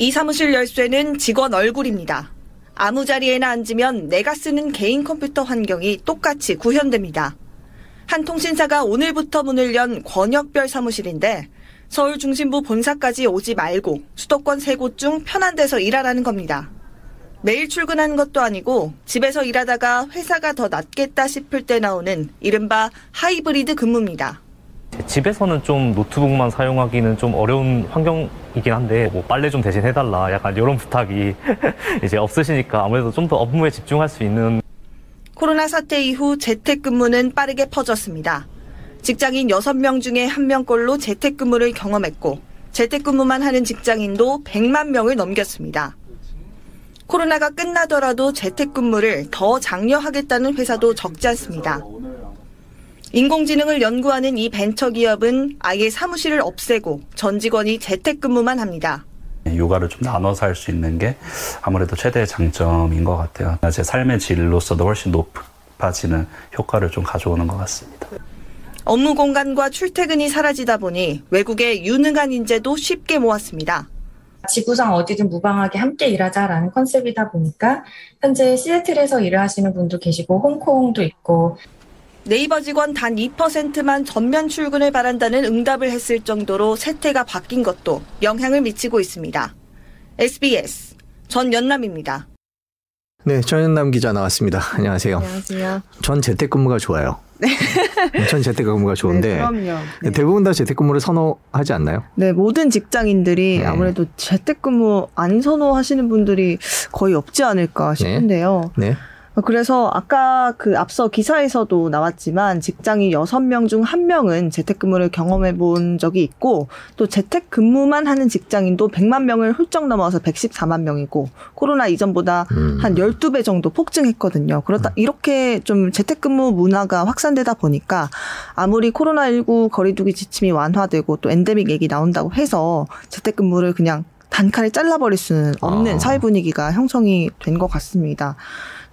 이 사무실 열쇠는 직원 얼굴입니다. 아무 자리에나 앉으면 내가 쓰는 개인 컴퓨터 환경이 똑같이 구현됩니다. 한 통신사가 오늘부터 문을 연 권역별 사무실인데 서울 중심부 본사까지 오지 말고 수도권 세 곳 중 편한 데서 일하라는 겁니다. 매일 출근하는 것도 아니고 집에서 일하다가 회사가 더 낫겠다 싶을 때 나오는 이른바 하이브리드 근무입니다. 집에서는 좀 노트북만 사용하기는 좀 어려운 환경이긴 한데 뭐 빨래 좀 대신 해달라 약간 이런 부탁이 이제 없으시니까 아무래도 좀 더 업무에 집중할 수 있는 코로나 사태 이후 재택근무는 빠르게 퍼졌습니다. 직장인 6명 중에 1명꼴로 재택근무를 경험했고 재택근무만 하는 직장인도 100만 명을 넘겼습니다. 코로나가 끝나더라도 재택근무를 더 장려하겠다는 회사도 적지 않습니다. 인공지능을 연구하는 이 벤처 기업은 아예 사무실을 없애고 전 직원이 재택근무만 합니다. 육아를 좀 나눠서 할 수 있는 게 아무래도 최대의 장점인 것 같아요. 제 삶의 질로서도 훨씬 높아지는 효과를 좀 가져오는 것 같습니다. 업무 공간과 출퇴근이 사라지다 보니 외국의 유능한 인재도 쉽게 모았습니다. 지구상 어디든 무방하게 함께 일하자라는 컨셉이다 보니까 현재 시애틀에서 일을 하시는 분도 계시고 홍콩도 있고 네이버 직원 단 2%만 전면 출근을 바란다는 응답을 했을 정도로 세태가 바뀐 것도 영향을 미치고 있습니다. SBS 전연남입니다. 네, 전연남 기자 나왔습니다. 안녕하세요. 안녕하세요. 전 재택근무가 좋아요. 네. 전 재택근무가 좋은데 네, 그럼요. 네. 대부분 다 재택근무를 선호하지 않나요? 네, 모든 직장인들이 네. 아무래도 재택근무 안 선호하시는 분들이 거의 없지 않을까 싶은데요. 네. 그래서 아까 그 앞서 기사에서도 나왔지만 직장인 6명 중 1명은 재택근무를 경험해 본 적이 있고 또 재택근무만 하는 직장인도 100만 명을 훌쩍 넘어서 114만 명이고 코로나 이전보다 음. 한 12배 정도 폭증했거든요. 그렇다 이렇게 좀 재택근무 문화가 확산되다 보니까 아무리 코로나19 거리두기 지침이 완화되고 또 엔데믹 얘기 나온다고 해서 재택근무를 그냥 단칼에 잘라버릴 수는 없는 아. 사회 분위기가 형성이 된 것 같습니다.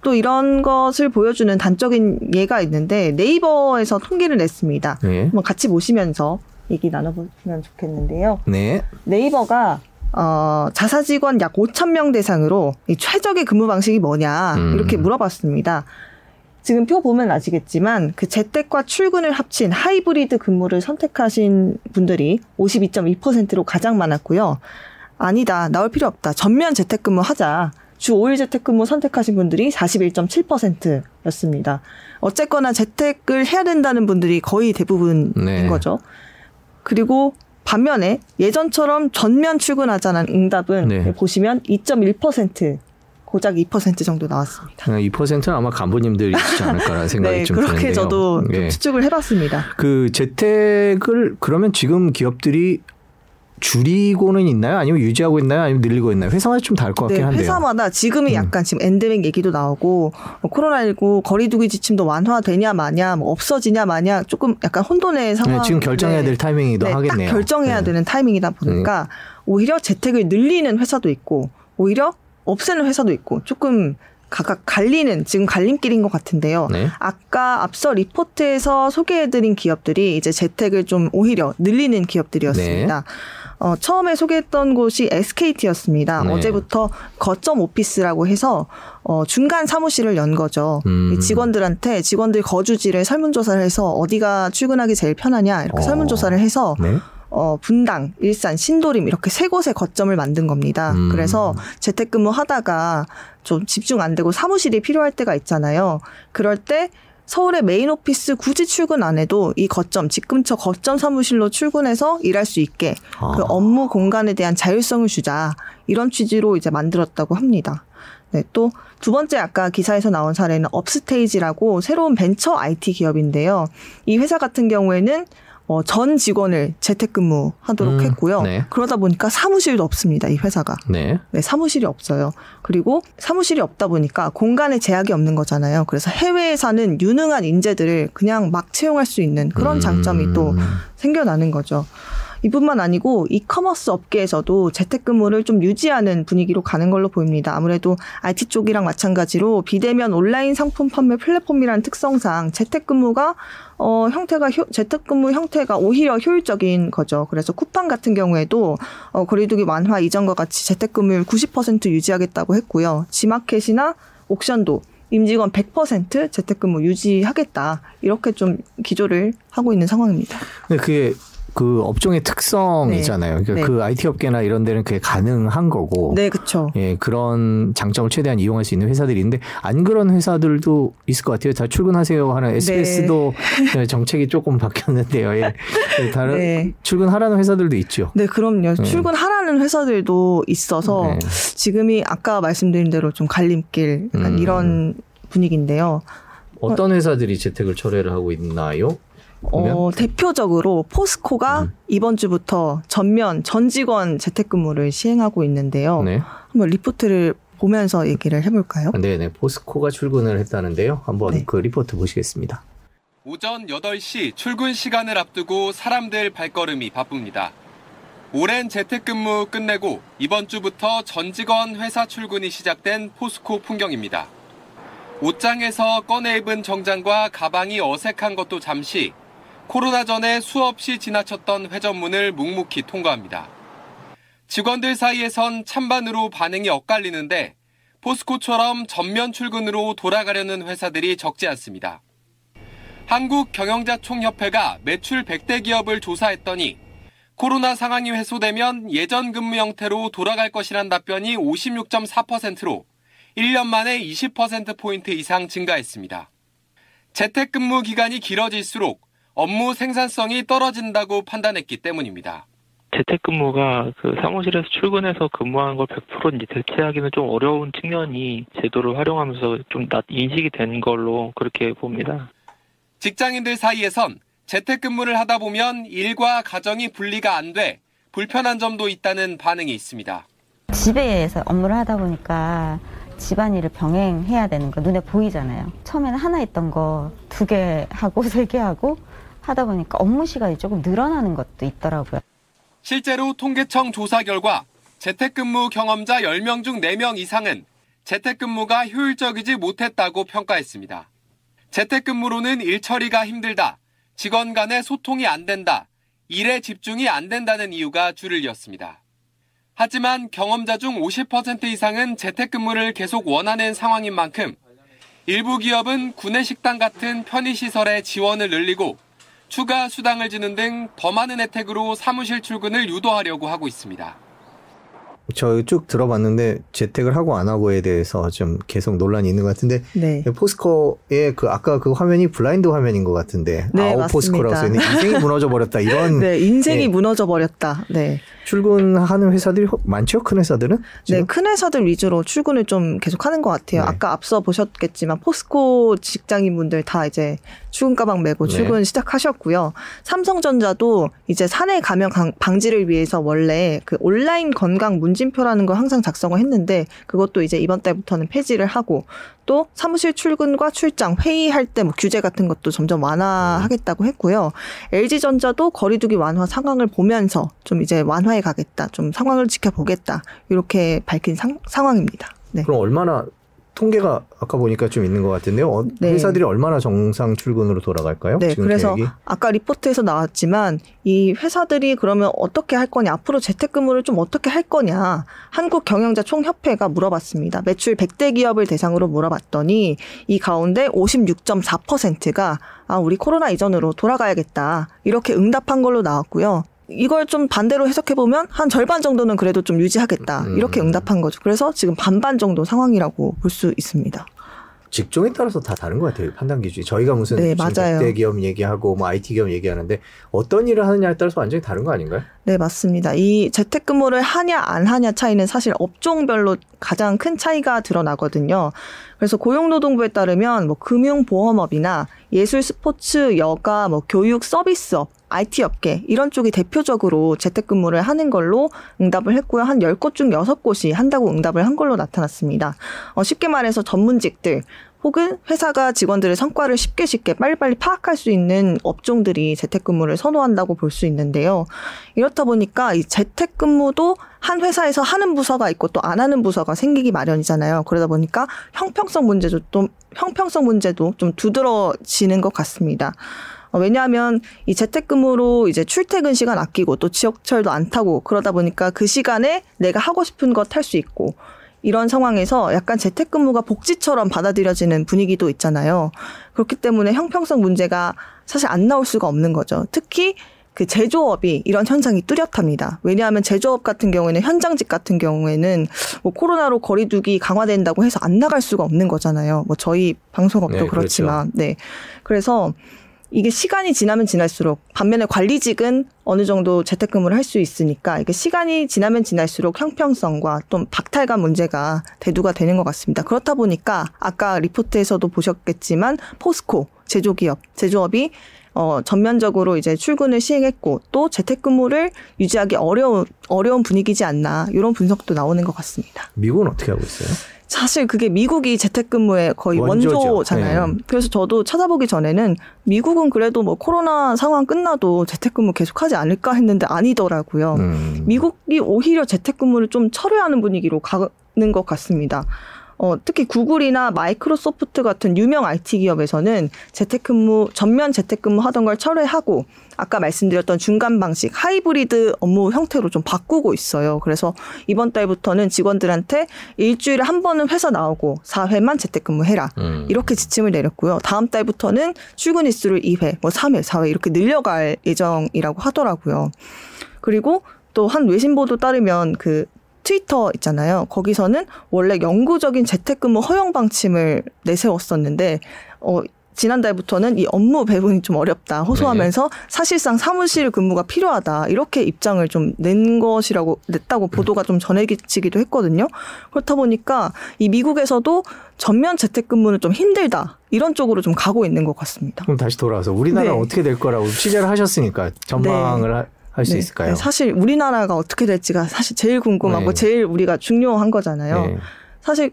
또 이런 것을 보여주는 단적인 예가 있는데 네이버에서 통계를 냈습니다. 네. 한번 같이 보시면서 얘기 나눠보시면 좋겠는데요. 네. 네이버가 어, 자사 직원 약 5천 명 대상으로 이 최적의 근무 방식이 뭐냐 음. 이렇게 물어봤습니다. 지금 표 보면 아시겠지만 그 재택과 출근을 합친 하이브리드 근무를 선택하신 분들이 52.2%로 가장 많았고요. 아니다, 나올 필요 없다. 전면 재택근무 하자. 주 5일 재택근무 선택하신 분들이 41.7%였습니다. 어쨌거나 재택을 해야 된다는 분들이 거의 대부분인 네. 거죠. 그리고 반면에 예전처럼 전면 출근하자는 응답은 네. 보시면 2.1% 고작 2% 정도 나왔습니다. 2%는 아마 간부님들이시지 않을까라는 생각이 네, 좀 그렇게 드는데요. 저도 좀 예. 추측을 해봤습니다. 그 재택을 그러면 지금 기업들이 줄이고는 있나요? 아니면 유지하고 있나요? 아니면 늘리고 있나요? 회사마다 좀 다를 것 같긴 네, 한데요. 회사마다 지금이 음. 약간 지금 엔데믹 얘기도 나오고 뭐 코로나19 거리두기 지침도 완화되냐 마냐 뭐 없어지냐 마냐 조금 약간 혼돈의 상황. 네, 지금 결정해야 될 타이밍이기도 네, 하겠네요. 딱 결정해야 네. 되는 타이밍이다 보니까 오히려 재택을 늘리는 회사도 있고 오히려 없애는 회사도 있고 조금 각각 갈리는 지금 갈림길인 것 같은데요. 네. 아까 앞서 리포트에서 소개해드린 기업들이 이제 재택을 좀 오히려 늘리는 기업들이었습니다. 어, 처음에 소개했던 곳이 SKT였습니다. 네. 어제부터 거점 office라고 해서 어, 중간 사무실을 연 거죠. 음. 이 직원들한테 직원들 거주지를 설문조사를 해서 어디가 출근하기 제일 편하냐 이렇게 어. 설문조사를 해서 네. 어, 분당, 일산, 신도림 이렇게 세 곳에 거점을 만든 겁니다. 음. 그래서 재택근무 하다가 좀 집중 안 되고 사무실이 필요할 때가 있잖아요. 그럴 때 서울의 main office 굳이 출근 안 해도 이 거점, 집 근처 거점 사무실로 출근해서 일할 수 있게 아. 그 업무 공간에 대한 자율성을 주자. 이런 취지로 이제 만들었다고 합니다. 네, 또 두 번째 아까 기사에서 나온 사례는 업스테이지라고 새로운 벤처 IT 기업인데요. 이 회사 같은 경우에는 어, 전 직원을 재택근무하도록 음, 했고요. 네. 그러다 보니까 사무실도 없습니다. 이 회사가. 네. 네, 사무실이 없어요. 그리고 사무실이 없다 보니까 공간에 제약이 없는 거잖아요. 그래서 해외에 사는 유능한 인재들을 그냥 막 채용할 수 있는 그런 음. 장점이 또 생겨나는 거죠. 이뿐만 아니고 이커머스 업계에서도 재택근무를 좀 유지하는 분위기로 가는 걸로 보입니다. 아무래도 IT 쪽이랑 마찬가지로 비대면 온라인 상품 판매 플랫폼이라는 특성상 재택근무가 어, 형태가 효, 재택근무 형태가 오히려 효율적인 거죠. 그래서 쿠팡 같은 경우에도 어, 거리두기 완화 이전과 같이 재택근무율 90% 유지하겠다고 했고요. 지마켓이나 옥션도 임직원 100% 재택근무 유지하겠다 이렇게 좀 기조를 하고 있는 상황입니다. 근데 그게 그 업종의 특성이잖아요. 네. 그러니까 네. 그 IT 업계나 이런 데는 그게 가능한 거고. 네, 그렇죠. 예, 그런 장점을 최대한 이용할 수 있는 회사들이 있는데 안 그런 회사들도 있을 것 같아요. 다 출근하세요 하는 SBS도 정책이 조금 바뀌었는데요. 예. 예, 다른 네. 출근하라는 회사들도 있죠. 네, 그럼요. 출근하라는 회사들도 있어서 네. 지금이 아까 말씀드린 대로 좀 갈림길 약간 음. 이런 분위기인데요. 어떤 회사들이 재택을 철회를 하고 있나요? 보면? 어, 대표적으로 포스코가 음. 이번 주부터 전면 전 직원 재택근무를 시행하고 있는데요. 네. 한번 리포트를 보면서 얘기를 해볼까요? 네, 네. 포스코가 출근을 했다는데요. 한번 네. 그 리포트 보시겠습니다. 오전 8시 출근 시간을 앞두고 사람들 발걸음이 바쁩니다. 오랜 재택근무 끝내고 이번 주부터 전 직원 회사 출근이 시작된 포스코 풍경입니다. 옷장에서 꺼내 입은 정장과 가방이 어색한 것도 잠시 코로나 전에 수없이 지나쳤던 회전문을 묵묵히 통과합니다. 직원들 사이에선 찬반으로 반응이 엇갈리는데 포스코처럼 전면 출근으로 돌아가려는 회사들이 적지 않습니다. 한국경영자총협회가 매출 100대 기업을 조사했더니 코로나 상황이 해소되면 예전 근무 형태로 돌아갈 것이란 답변이 56.4%로 1년 만에 20%포인트 이상 증가했습니다. 재택근무 기간이 길어질수록 업무 생산성이 떨어진다고 판단했기 때문입니다. 재택근무가 그 사무실에서 출근해서 근무하는 걸 100% 이제 대체하기는 좀 어려운 측면이 제도를 활용하면서 좀낮 인식이 된 걸로 그렇게 봅니다. 직장인들 사이에선 재택근무를 하다 보면 일과 가정이 분리가 안 돼 불편한 점도 있다는 반응이 있습니다. 집에서 업무를 하다 보니까 집안일을 병행해야 되는 거 눈에 보이잖아요. 처음에는 하나 있던 거 두 개 하고 세 개 하고 하다 보니까 업무 시간이 조금 늘어나는 것도 있더라고요. 실제로 통계청 조사 결과 재택근무 경험자 10명 중 4명 이상은 재택근무가 효율적이지 못했다고 평가했습니다. 재택근무로는 일 처리가 힘들다, 직원 간의 소통이 안 된다, 일에 집중이 안 된다는 이유가 줄을 이었습니다. 하지만 경험자 중 50% 이상은 재택근무를 계속 원하는 상황인 만큼 일부 기업은 구내식당 같은 편의시설의 지원을 늘리고 추가 수당을 주는 등 더 많은 혜택으로 사무실 출근을 유도하려고 하고 있습니다. 저 쭉 들어봤는데 재택을 하고 안 하고에 대해서 좀 계속 논란이 있는 것 같은데 네. 포스코의 그 아까 그 화면이 블라인드 화면인 것 같은데 네, 아웃 포스코라고 써 있는 인생이 무너져 버렸다 이런 네, 인생이 예. 무너져 버렸다. 네. 출근하는 회사들이 허- 많죠 큰 회사들은 네, 지금? 큰 회사들 위주로 출근을 좀 계속 하는 것 같아요. 네. 아까 앞서 보셨겠지만 포스코 직장인분들 다 이제 출근 가방 메고 네. 출근 시작하셨고요. 삼성전자도 이제 사내 감염 강- 방지를 위해서 원래 그 온라인 건강 문 진표라는 걸 항상 작성을 했는데 그것도 이제 이번 달부터는 폐지를 하고 또 사무실 출근과 출장 회의할 때 뭐 규제 같은 것도 점점 완화하겠다고 했고요. LG전자도 거리두기 완화 상황을 보면서 좀 이제 완화해 가겠다. 좀 상황을 지켜보겠다. 이렇게 밝힌 상, 상황입니다. 네. 그럼 얼마나 통계가 아까 보니까 좀 있는 것 같은데요. 어, 네. 회사들이 얼마나 정상 출근으로 돌아갈까요? 네, 지금 그래서 계획이? 아까 리포트에서 나왔지만 이 회사들이 그러면 어떻게 할 거냐, 앞으로 재택근무를 좀 어떻게 할 거냐, 한국 경영자 총협회가 물어봤습니다. 매출 100대 기업을 대상으로 물어봤더니 이 가운데 56.4%가 아, 우리 코로나 이전으로 돌아가야겠다. 이렇게 응답한 걸로 나왔고요. 이걸 좀 반대로 해석해 보면 한 절반 정도는 그래도 좀 유지하겠다. 이렇게 음. 응답한 거죠. 그래서 지금 반반 정도 상황이라고 볼 수 있습니다. 직종에 따라서 다 다른 것 같아요. 판단 기준이. 저희가 무슨 네, 맞아요. 대 기업 얘기하고 뭐 IT 기업 얘기하는데 어떤 일을 하느냐에 따라서 완전히 다른 거 아닌가요? 네, 맞습니다. 이 재택근무를 하냐 안 하냐 차이는 사실 업종별로 가장 큰 차이가 드러나거든요. 그래서 고용노동부에 따르면 뭐 금융보험업이나 예술, 스포츠, 여가, 뭐 교육, 서비스업, IT 업계 이런 쪽이 대표적으로 재택근무를 하는 걸로 응답을 했고요. 한 10곳 중 6곳이 한다고 응답을 한 걸로 나타났습니다. 어, 쉽게 말해서 전문직들, 혹은 회사가 직원들의 성과를 쉽게 쉽게 빨리빨리 파악할 수 있는 업종들이 재택근무를 선호한다고 볼 수 있는데요. 이렇다 보니까 이 재택근무도 한 회사에서 하는 부서가 있고 또 안 하는 부서가 생기기 마련이잖아요. 그러다 보니까 형평성 문제도 좀 형평성 문제도 좀 두드러지는 것 같습니다. 어, 왜냐하면 이 재택근무로 이제 출퇴근 시간 아끼고 또 지역철도 안 타고 그러다 보니까 그 시간에 내가 하고 싶은 것 할 수 있고 이런 상황에서 약간 재택근무가 복지처럼 받아들여지는 분위기도 있잖아요. 그렇기 때문에 형평성 문제가 사실 안 나올 수가 없는 거죠. 특히 그 제조업이 이런 현상이 뚜렷합니다. 왜냐하면 제조업 같은 경우에는 현장직 같은 경우에는 뭐 코로나로 거리두기 강화된다고 해서 안 나갈 수가 없는 거잖아요. 뭐 저희 방송업도 네, 그렇지만, 네. 그래서 이게 시간이 지나면 지날수록 반면에 관리직은 어느 정도 재택근무를 할 수 있으니까 이게 시간이 지나면 지날수록 형평성과 또 박탈감 문제가 대두가 되는 것 같습니다. 그렇다 보니까 아까 리포트에서도 보셨겠지만 포스코 제조기업 제조업이 어, 전면적으로 이제 출근을 시행했고 또 재택근무를 유지하기 어려운 어려운 분위기지 않나 이런 분석도 나오는 것 같습니다. 미국은 어떻게 하고 있어요? 사실 그게 미국이 재택근무의 거의 원조죠. 원조잖아요. 네. 그래서 저도 찾아보기 전에는 미국은 그래도 뭐 코로나 상황 끝나도 재택근무 계속하지 않을까 했는데 아니더라고요. 음. 미국이 오히려 재택근무를 좀 철회하는 분위기로 가는 것 같습니다. 어, 특히 구글이나 마이크로소프트 같은 유명 IT 기업에서는 재택근무, 전면 재택근무 하던 걸 철회하고 아까 말씀드렸던 중간 방식, 하이브리드 업무 형태로 좀 바꾸고 있어요. 그래서 이번 달부터는 직원들한테 일주일에 한 번은 회사 나오고 4회만 재택근무 해라. 음. 이렇게 지침을 내렸고요. 다음 달부터는 출근 일수를 2회, 뭐 3회, 4회 이렇게 늘려갈 예정이라고 하더라고요. 그리고 또한 외신 보도 따르면 그 트위터 있잖아요. 거기서는 원래 영구적인 재택근무 허용 방침을 내세웠었는데 어 지난달부터는 이 업무 배분이 좀 어렵다 호소하면서 사실상 사무실 근무가 필요하다 이렇게 입장을 좀 낸 것이라고 냈다고 보도가 좀 전해지기도 했거든요. 그렇다 보니까 이 미국에서도 전면 재택근무는 좀 힘들다 이런 쪽으로 좀 가고 있는 것 같습니다. 그럼 다시 돌아와서 우리나라 네. 어떻게 될 거라고 취재를 하셨으니까 전망을 할수 네. 있을까요? 네, 사실 우리나라가 어떻게 될지가 사실 제일 궁금하고 네. 제일 우리가 중요한 거잖아요. 네. 사실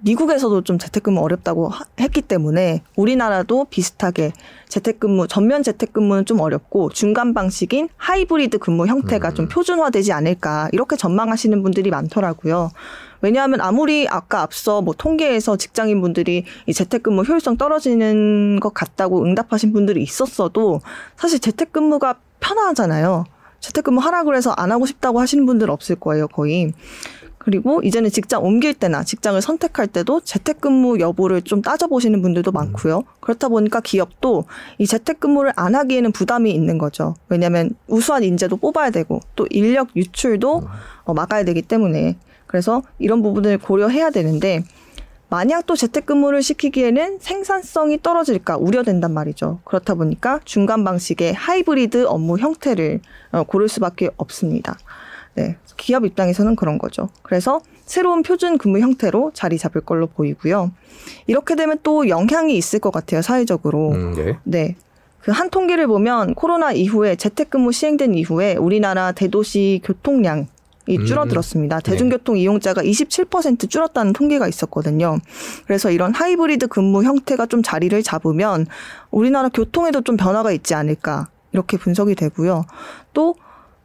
미국에서도 좀 재택근무 어렵다고 하- 했기 때문에 우리나라도 비슷하게 재택근무 전면 재택근무는 좀 어렵고 중간 방식인 하이브리드 근무 형태가 음. 좀 표준화되지 않을까 이렇게 전망하시는 분들이 많더라고요. 왜냐하면 아무리 아까 앞서 뭐 통계에서 직장인 분들이 이 재택근무 효율성 떨어지는 것 같다고 응답하신 분들이 있었어도 사실 재택근무가 편하잖아요. 재택근무 하라 그래서 안 하고 싶다고 하시는 분들 없을 거예요, 거의. 그리고 이제는 직장 옮길 때나 직장을 선택할 때도 재택근무 여부를 좀 따져보시는 분들도 많고요. 그렇다 보니까 기업도 이 재택근무를 안 하기에는 부담이 있는 거죠. 왜냐하면 우수한 인재도 뽑아야 되고 또 인력 유출도 어, 막아야 되기 때문에 그래서 이런 부분을 고려해야 되는데 만약 또 재택근무를 시키기에는 생산성이 떨어질까 우려된단 말이죠. 그렇다 보니까 중간 방식의 하이브리드 업무 형태를 어, 고를 수밖에 없습니다. 네, 기업 입장에서는 그런 거죠. 그래서 새로운 표준 근무 형태로 자리 잡을 걸로 보이고요. 이렇게 되면 또 영향이 있을 것 같아요, 사회적으로. 음, 네. 네. 그 한 통계를 보면 코로나 이후에 재택근무 시행된 이후에 우리나라 대도시 교통량 이 음. 줄어들었습니다. 대중교통 이용자가 27% 줄었다는 통계가 있었거든요. 그래서 이런 하이브리드 근무 형태가 좀 자리를 잡으면 우리나라 교통에도 좀 변화가 있지 않을까 이렇게 분석이 되고요. 또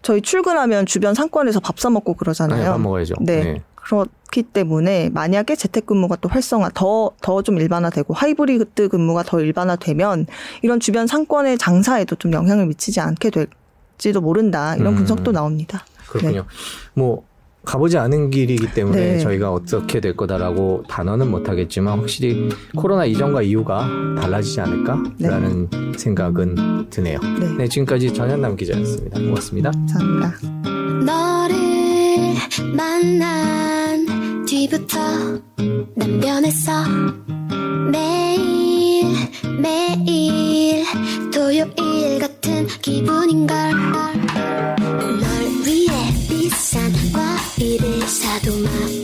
저희 출근하면 주변 상권에서 밥 사 먹고 그러잖아요. 네, 밥 먹어야죠. 네. 그렇기 때문에 만약에 재택근무가 또 활성화 더 더 좀 일반화되고 하이브리드 근무가 더 일반화되면 이런 주변 상권의 장사에도 좀 영향을 미치지 않게 될지도 모른다 이런 음. 분석도 나옵니다. 그렇군요. 네. 뭐 가보지 않은 길이기 때문에 네. 저희가 어떻게 될 거다라고 단언은 못하겠지만 확실히 코로나 이전과 이후가 달라지지 않을까라는 네. 생각은 드네요. 네. 네 지금까지 전현남 기자였습니다. 고맙습니다. 감사합니다. 너를 만난 뒤부터 난 변했어 매일 매일 토요일 같은 기분인걸 tomar.